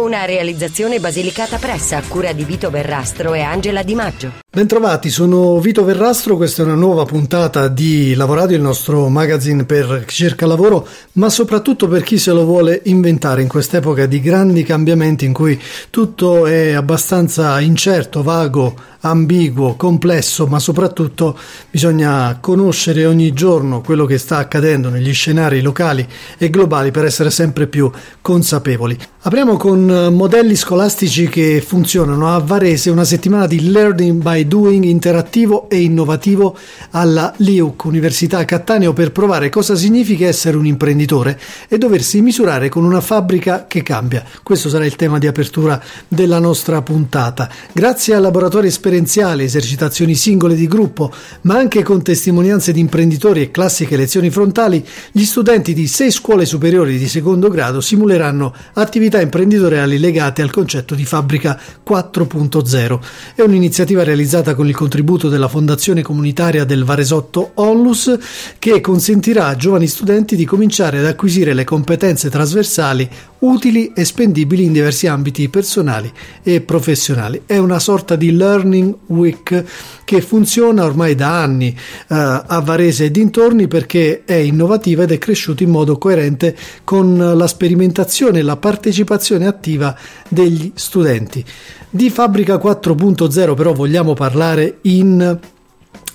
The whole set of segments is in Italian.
Una realizzazione basilicata pressa a cura di Vito Verrastro e Angela Di Maggio. Bentrovati, sono Vito Verrastro, questa è una nuova puntata di Lavoradio, il nostro magazine per chi cerca lavoro, ma soprattutto per chi se lo vuole inventare in quest'epoca di grandi cambiamenti in cui tutto è abbastanza incerto, vago, ambiguo, complesso, ma soprattutto bisogna conoscere ogni giorno quello che sta accadendo negli scenari locali e globali per essere sempre più consapevoli. Apriamo con modelli scolastici che funzionano a Varese, una settimana di Learning by Doing interattivo e innovativo alla LIUC, Università Cattaneo, per provare cosa significa essere un imprenditore e doversi misurare con una fabbrica che cambia. Questo sarà il tema di apertura della nostra puntata. Grazie a laboratori esperienziali, esercitazioni singole di gruppo, ma anche con testimonianze di imprenditori e classiche lezioni frontali, gli studenti di sei scuole superiori di secondo grado simuleranno attività attività imprenditoriali legate al concetto di fabbrica 4.0. È un'iniziativa realizzata con il contributo della Fondazione Comunitaria del Varesotto Onlus che consentirà a giovani studenti di cominciare ad acquisire le competenze trasversali utili e spendibili in diversi ambiti personali e professionali. È una sorta di Learning Week che funziona ormai da anni eh, a Varese e dintorni perché è innovativa ed è cresciuta in modo coerente con la sperimentazione e la partecipazione attiva degli studenti. Di Fabbrica 4.0 però vogliamo parlare in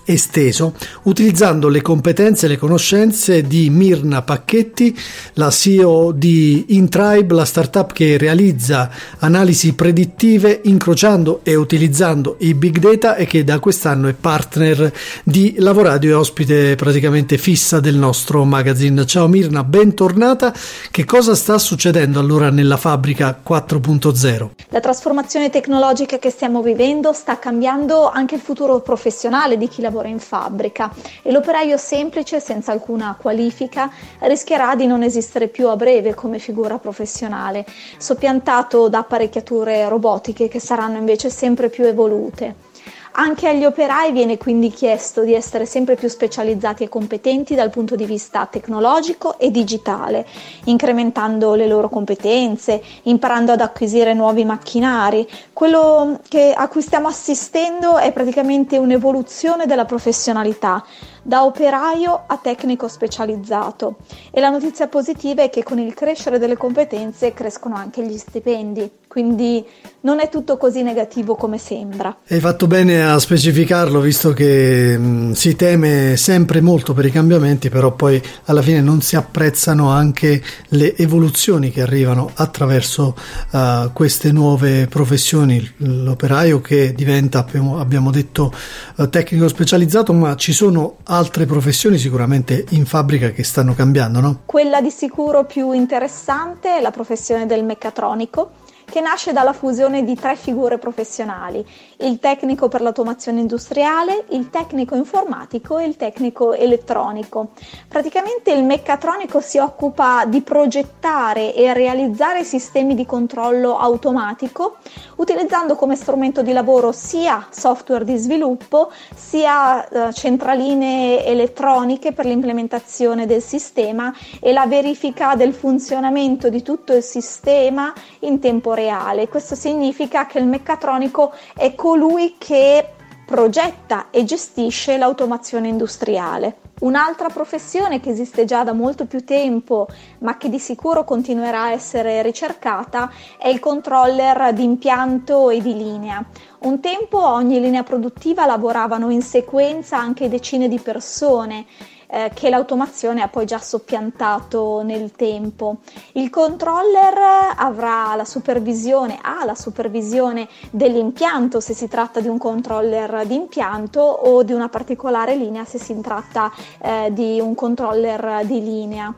esteso, utilizzando le competenze e le conoscenze di Mirna Pacchetti, la CEO di Intribe, la startup che realizza analisi predittive incrociando e utilizzando i big data e che da quest'anno è partner di Lavoradio e ospite praticamente fissa del nostro magazine. Ciao Mirna, bentornata. Che cosa sta succedendo allora nella fabbrica 4.0? La trasformazione tecnologica che stiamo vivendo sta cambiando anche il futuro professionale di chi lavora lavora in fabbrica e l'operaio semplice senza alcuna qualifica rischierà di non esistere più a breve come figura professionale, soppiantato da apparecchiature robotiche che saranno invece sempre più evolute. Anche agli operai viene quindi chiesto di essere sempre più specializzati e competenti dal punto di vista tecnologico e digitale, incrementando le loro competenze, imparando ad acquisire nuovi macchinari. Quello che, a cui stiamo assistendo è praticamente un'evoluzione della professionalità da operaio a tecnico specializzato e la notizia positiva è che con il crescere delle competenze crescono anche gli stipendi, quindi non è tutto così negativo come sembra. Hai fatto bene a specificarlo visto che mh, si teme sempre molto per i cambiamenti, però poi alla fine non si apprezzano anche le evoluzioni che arrivano attraverso uh, queste nuove professioni, l'operaio che diventa, abbiamo, abbiamo detto, uh, tecnico specializzato, ma ci sono altre professioni sicuramente in fabbrica che stanno cambiando, no? Quella di sicuro più interessante è la professione del meccatronico che nasce dalla fusione di tre figure professionali, il tecnico per l'automazione industriale, il tecnico informatico e il tecnico elettronico. Praticamente il meccatronico si occupa di progettare e realizzare sistemi di controllo automatico utilizzando come strumento di lavoro sia software di sviluppo sia eh, centraline elettroniche per l'implementazione del sistema e la verifica del funzionamento di tutto il sistema in tempo reale. Questo significa che il meccatronico è colui che progetta e gestisce l'automazione industriale. Un'altra professione che esiste già da molto più tempo, ma che di sicuro continuerà a essere ricercata, è il controller di impianto e di linea. Un tempo ogni linea produttiva lavoravano in sequenza anche decine di persone eh, che l'automazione ha poi già soppiantato nel tempo. Il controller avrà la supervisione, ha la supervisione dell'impianto se si tratta di un controller di impianto o di una particolare linea se si tratta eh, di un controller di linea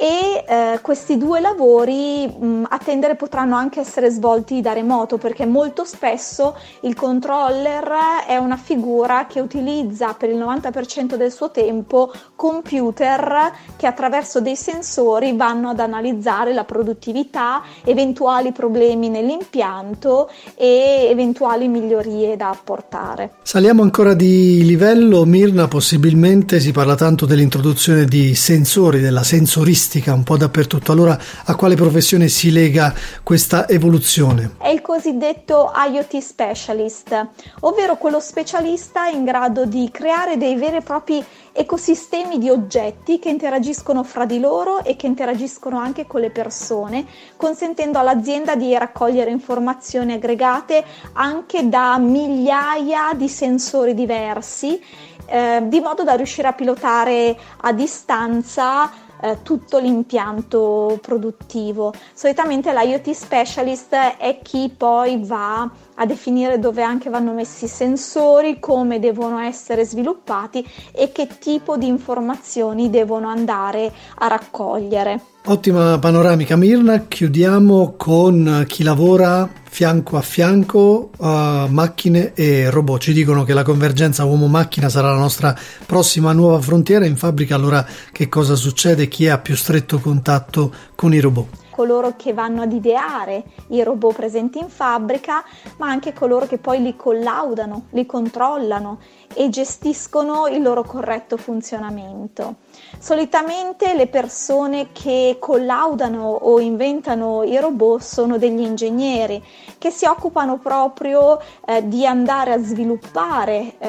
e eh, questi due lavori mh, a tendere potranno anche essere svolti da remoto perché molto spesso il controller è una figura che utilizza per il 90% del suo tempo computer che attraverso dei sensori vanno ad analizzare la produttività, eventuali problemi nell'impianto e eventuali migliorie da apportare. Saliamo ancora di livello, Mirna, possibilmente si parla tanto dell'introduzione di sensori, della sensoristica artistica un po' dappertutto. Allora a quale professione si lega questa evoluzione? È il cosiddetto IoT specialist, ovvero quello specialista in grado di creare dei veri e propri ecosistemi di oggetti che interagiscono fra di loro e che interagiscono anche con le persone, consentendo all'azienda di raccogliere informazioni aggregate anche da migliaia di sensori diversi, eh, di modo da riuscire a pilotare a distanza eh, tutto l'impianto produttivo. Solitamente l'IoT specialist è chi poi va a definire dove anche vanno messi i sensori, come devono essere sviluppati e che tipo di informazioni devono andare a raccogliere. Ottima panoramica Mirna, chiudiamo con chi lavora fianco a fianco a macchine e robot. Ci dicono che la convergenza uomo-macchina sarà la nostra prossima nuova frontiera in fabbrica, allora che cosa succede? Chi è a più stretto contatto con i robot? Coloro che vanno ad ideare i robot presenti in fabbrica, ma anche coloro che poi li collaudano, li controllano e gestiscono il loro corretto funzionamento. Solitamente le persone che collaudano o inventano i robot sono degli ingegneri che si occupano proprio eh, di andare a sviluppare eh,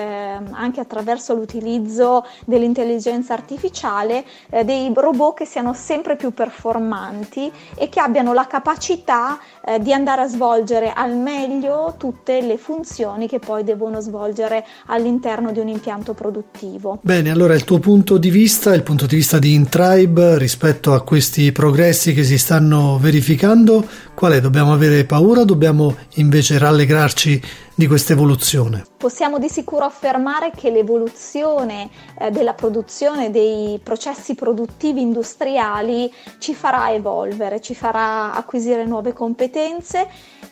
anche attraverso l'utilizzo dell'intelligenza artificiale eh, dei robot che siano sempre più performanti e che abbiano la capacità eh, di andare a svolgere al meglio tutte le funzioni che poi devono svolgere all'interno di un impianto produttivo. Bene, allora il tuo punto di vista, il punto di vista di Intribe rispetto a questi progressi che si stanno verificando, qual è? Dobbiamo avere paura dobbiamo invece rallegrarci di questa evoluzione? Possiamo di sicuro affermare che l'evoluzione eh, della produzione dei processi produttivi industriali ci farà evolvere, ci farà acquisire nuove competenze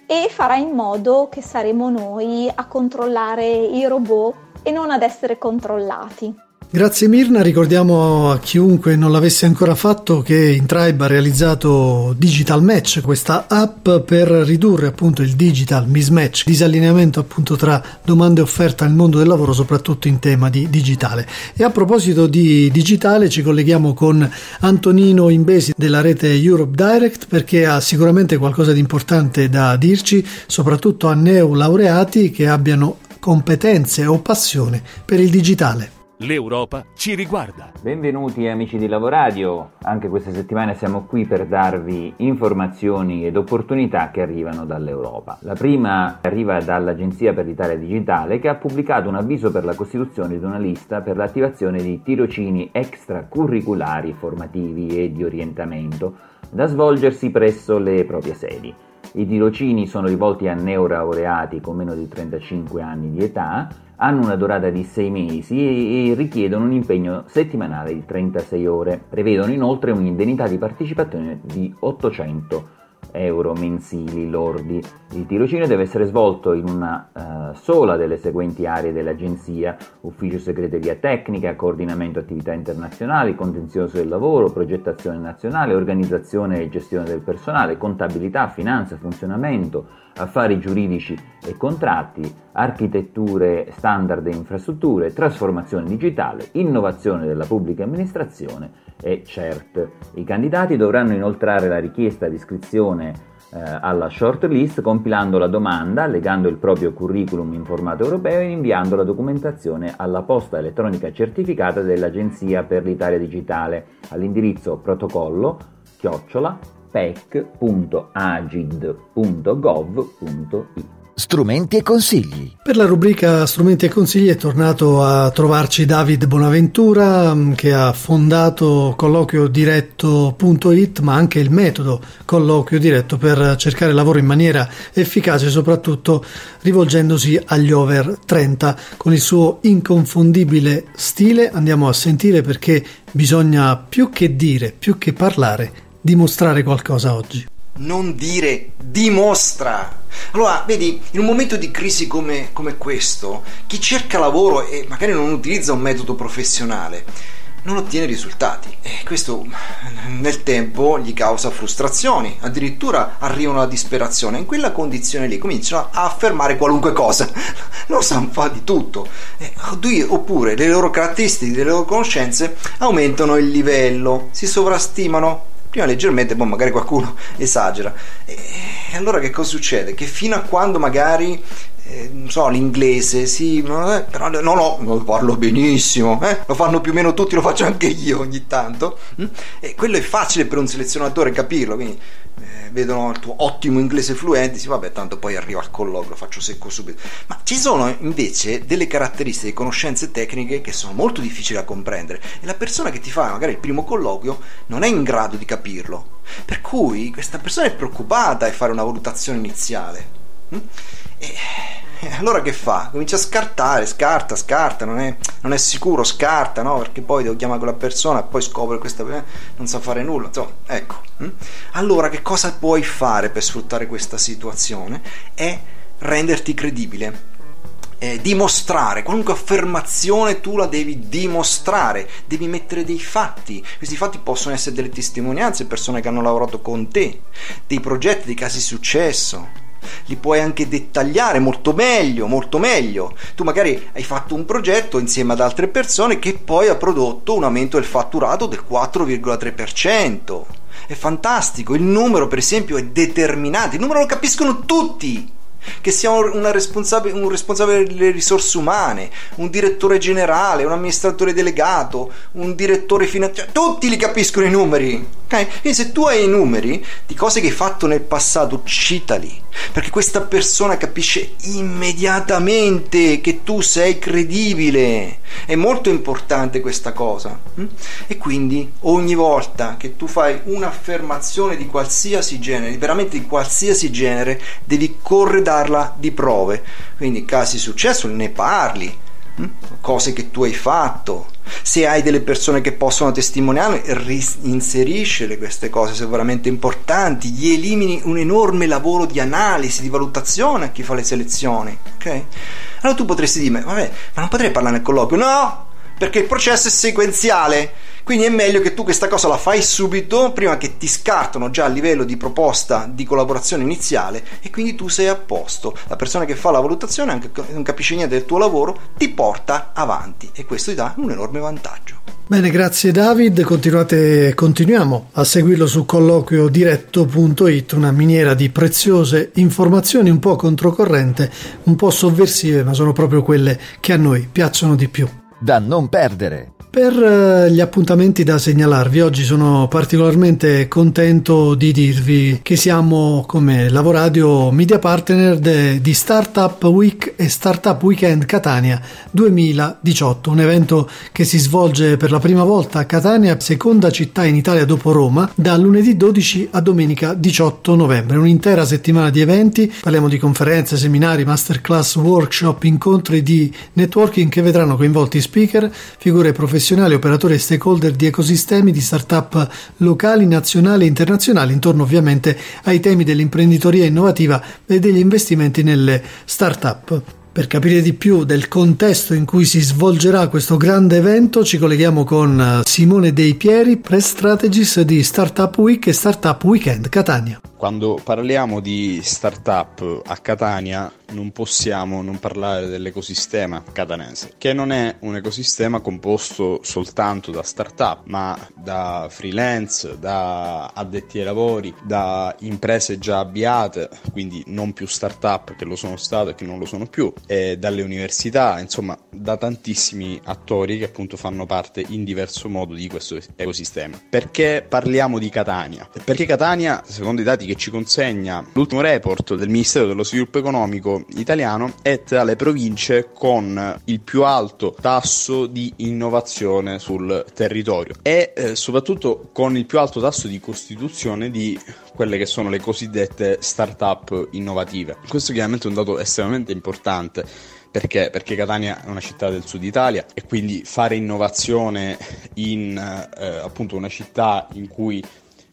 e farà in modo che saremo noi a controllare i robot e non ad essere controllati. Grazie Mirna, ricordiamo a chiunque non l'avesse ancora fatto che Intribe ha realizzato Digital Match, questa app per ridurre appunto il digital mismatch, disallineamento appunto tra domande e offerta nel mondo del lavoro, soprattutto in tema di digitale. E a proposito di digitale ci colleghiamo con Antonino Imbesi della rete Europe Direct perché ha sicuramente qualcosa di importante da dirci, soprattutto a neolaureati che abbiano competenze o passione per il digitale. L'Europa ci riguarda. Benvenuti amici di Lavoradio, anche questa settimana siamo qui per darvi informazioni ed opportunità che arrivano dall'Europa. La prima arriva dall'Agenzia per l'Italia Digitale che ha pubblicato un avviso per la costituzione di una lista per l'attivazione di tirocini extracurriculari formativi e di orientamento da svolgersi presso le proprie sedi. I tirocini sono rivolti a neolaureati con meno di 35 anni di età hanno una durata di 6 mesi e richiedono un impegno settimanale di 36 ore. Prevedono inoltre un'indennità di partecipazione di 800 euro mensili lordi. Il tirocinio deve essere svolto in una uh, sola delle seguenti aree dell'agenzia, ufficio segreteria tecnica, coordinamento attività internazionali, contenzioso del lavoro, progettazione nazionale, organizzazione e gestione del personale, contabilità, finanza, funzionamento, affari giuridici e contratti, architetture standard e infrastrutture, trasformazione digitale, innovazione della pubblica amministrazione e CERT. I candidati dovranno inoltrare la richiesta di iscrizione eh, alla shortlist compilando la domanda, legando il proprio curriculum in formato europeo e inviando la documentazione alla posta elettronica certificata dell'Agenzia per l'Italia Digitale all'indirizzo protocollo chiocciola pec.agid.gov.it. strumenti e consigli. Per la rubrica strumenti e consigli è tornato a trovarci David Bonaventura mm, che ha fondato colloquiodiretto.it ma anche il metodo colloquio diretto per cercare lavoro in maniera efficace soprattutto rivolgendosi agli over 30 con il suo inconfondibile stile andiamo a sentire perché bisogna più che dire, più che parlare, dimostrare qualcosa oggi non dire dimostra. Allora, vedi, in un momento di crisi come, come, questo, chi cerca lavoro e magari non utilizza un metodo professionale non ottiene risultati e questo nel tempo gli causa frustrazioni, addirittura arrivano alla disperazione. In quella condizione lì cominciano a affermare qualunque cosa, non sanno fare di tutto. Oppure le loro caratteristiche, le loro conoscenze aumentano il livello, si sovrastimano prima leggermente, poi magari qualcuno esagera. E allora che cosa succede? Che fino a quando magari eh, non so, l'inglese, sì, eh, però no, no, lo parlo benissimo, eh? lo fanno più o meno tutti, lo faccio anche io ogni tanto. Hm? E quello è facile per un selezionatore capirlo, quindi eh, vedono il tuo ottimo inglese fluente, sì, vabbè, tanto poi arrivo al colloquio, lo faccio secco subito. Ma ci sono invece delle caratteristiche, conoscenze tecniche che sono molto difficili da comprendere e la persona che ti fa magari il primo colloquio non è in grado di capirlo. Per cui questa persona è preoccupata a fare una valutazione iniziale. Hm? E eh, allora che fa? Comincia a scartare, scarta, scarta, non è, non è sicuro, scarta, no? Perché poi devo chiamare quella persona poi scopre questa eh, non sa fare nulla. Insomma, ecco. Hm? Allora che cosa puoi fare per sfruttare questa situazione? È renderti credibile. Eh, dimostrare qualunque affermazione tu la devi dimostrare, devi mettere dei fatti. Questi fatti possono essere delle testimonianze, persone che hanno lavorato con te, dei progetti, dei casi di successo li puoi anche dettagliare molto meglio, molto meglio. Tu magari hai fatto un progetto insieme ad altre persone che poi ha prodotto un aumento del fatturato del 4,3%. È fantastico, il numero per esempio è determinante, il numero lo capiscono tutti che sia un responsabile, un responsabile delle risorse umane, un direttore generale, un amministratore delegato, un direttore finanziario, tutti li capiscono i numeri. Okay? Quindi se tu hai i numeri di cose che hai fatto nel passato, citali, perché questa persona capisce immediatamente che tu sei credibile. È molto importante questa cosa. Hm? E quindi ogni volta che tu fai un'affermazione di qualsiasi genere, veramente di qualsiasi genere, devi corredarla di prove. Quindi casi di successo ne parli, hm? cose che tu hai fatto se hai delle persone che possono testimoniare, inseriscele queste cose se veramente importanti, gli elimini un enorme lavoro di analisi, di valutazione a chi fa le selezioni. Ok? Allora tu potresti dire, vabbè, ma non potrei parlare nel colloquio? No! Perché il processo è sequenziale quindi è meglio che tu questa cosa la fai subito, prima che ti scartano già a livello di proposta di collaborazione iniziale e quindi tu sei a posto. La persona che fa la valutazione, anche non capisce niente del tuo lavoro, ti porta avanti e questo ti dà un enorme vantaggio. Bene, grazie David, continuate, continuiamo a seguirlo su colloquiodiretto.it, una miniera di preziose informazioni un po' controcorrente, un po' sovversive, ma sono proprio quelle che a noi piacciono di più. Da non perdere. Per eh, gli appuntamenti da segnalarvi, oggi sono particolarmente contento di dirvi che siamo come Lavoradio media partner de, di Startup Week e Startup Weekend Catania 2018, un evento che si svolge per la prima volta a Catania, seconda città in Italia dopo Roma, da lunedì 12 a domenica 18 novembre. Un'intera settimana di eventi, parliamo di conferenze, seminari, masterclass, workshop, incontri di networking che vedranno coinvolti speaker, figure professionali professionali, operatori e stakeholder di ecosistemi di start-up locali, nazionali e internazionali, intorno ovviamente ai temi dell'imprenditoria innovativa e degli investimenti nelle start-up. Per capire di più del contesto in cui si svolgerà questo grande evento ci colleghiamo con Simone Dei Pieri, Press Strategist di Startup Week e Startup Weekend Catania. Quando parliamo di startup a Catania non possiamo non parlare dell'ecosistema catanese, che non è un ecosistema composto soltanto da startup, ma da freelance, da addetti ai lavori, da imprese già avviate, quindi non più startup che lo sono state e che non lo sono più, dalle università, insomma, da tantissimi attori che appunto fanno parte in diverso modo di questo ecosistema. Perché parliamo di Catania? Perché Catania, secondo i dati che ci consegna l'ultimo report del Ministero dello Sviluppo Economico italiano, è tra le province con il più alto tasso di innovazione sul territorio e eh, soprattutto con il più alto tasso di costituzione di quelle che sono le cosiddette start-up innovative. Questo chiaramente è un dato estremamente importante perché? Perché Catania è una città del sud Italia e quindi fare innovazione in eh, appunto una città in cui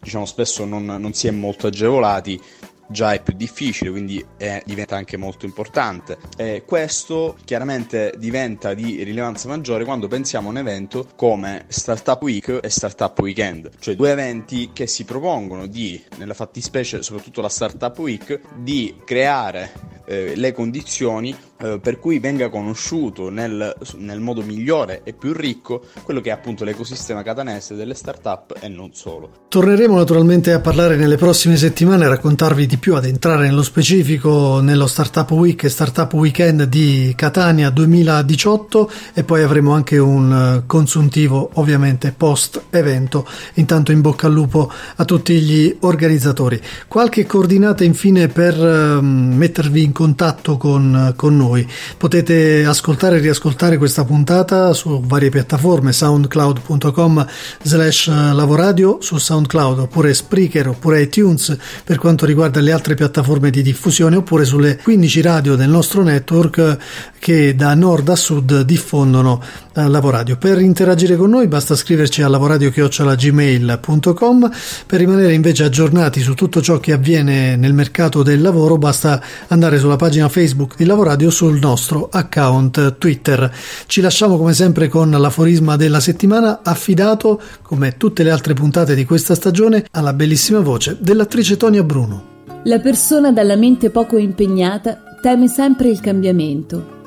diciamo spesso non, non si è molto agevolati già è più difficile, quindi è, diventa anche molto importante. E questo chiaramente diventa di rilevanza maggiore quando pensiamo a un evento come Startup Week e Startup Weekend, cioè due eventi che si propongono di, nella fattispecie soprattutto la Startup Week, di creare eh, le condizioni eh, per cui venga conosciuto nel, nel, modo migliore e più ricco quello che è appunto l'ecosistema catanese delle start-up e non solo. Torneremo naturalmente a parlare nelle prossime settimane, a raccontarvi di più, ad entrare nello specifico nello Startup Week e Startup Weekend di Catania 2018 e poi avremo anche un eh, consuntivo ovviamente post evento. Intanto in bocca al lupo a tutti gli organizzatori. Qualche coordinata infine per uh, mettervi in contatto con, con noi. Potete ascoltare e riascoltare questa puntata su varie piattaforme, soundcloud.com slash lavoradio su SoundCloud oppure Spreaker oppure iTunes per quanto riguarda le altre piattaforme di diffusione oppure sulle 15 radio del nostro network che da nord a sud diffondono eh, Lavoradio. Per interagire con noi basta scriverci a lavoradio.gmail.com per rimanere invece aggiornati su tutto ciò che avviene nel mercato del lavoro basta andare sulla pagina Facebook di Lavoradio sul nostro account Twitter. Ci lasciamo come sempre con l'aforisma della settimana affidato, come tutte le altre puntate di questa stagione, alla bellissima voce dell'attrice Tonia Bruno. La persona dalla mente poco impegnata teme sempre il cambiamento.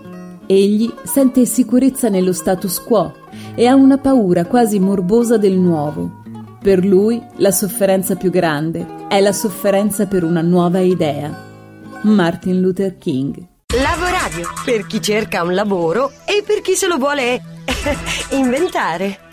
Egli sente sicurezza nello status quo e ha una paura quasi morbosa del nuovo. Per lui la sofferenza più grande è la sofferenza per una nuova idea. Martin Luther King Lavoradio per chi cerca un lavoro e per chi se lo vuole inventare.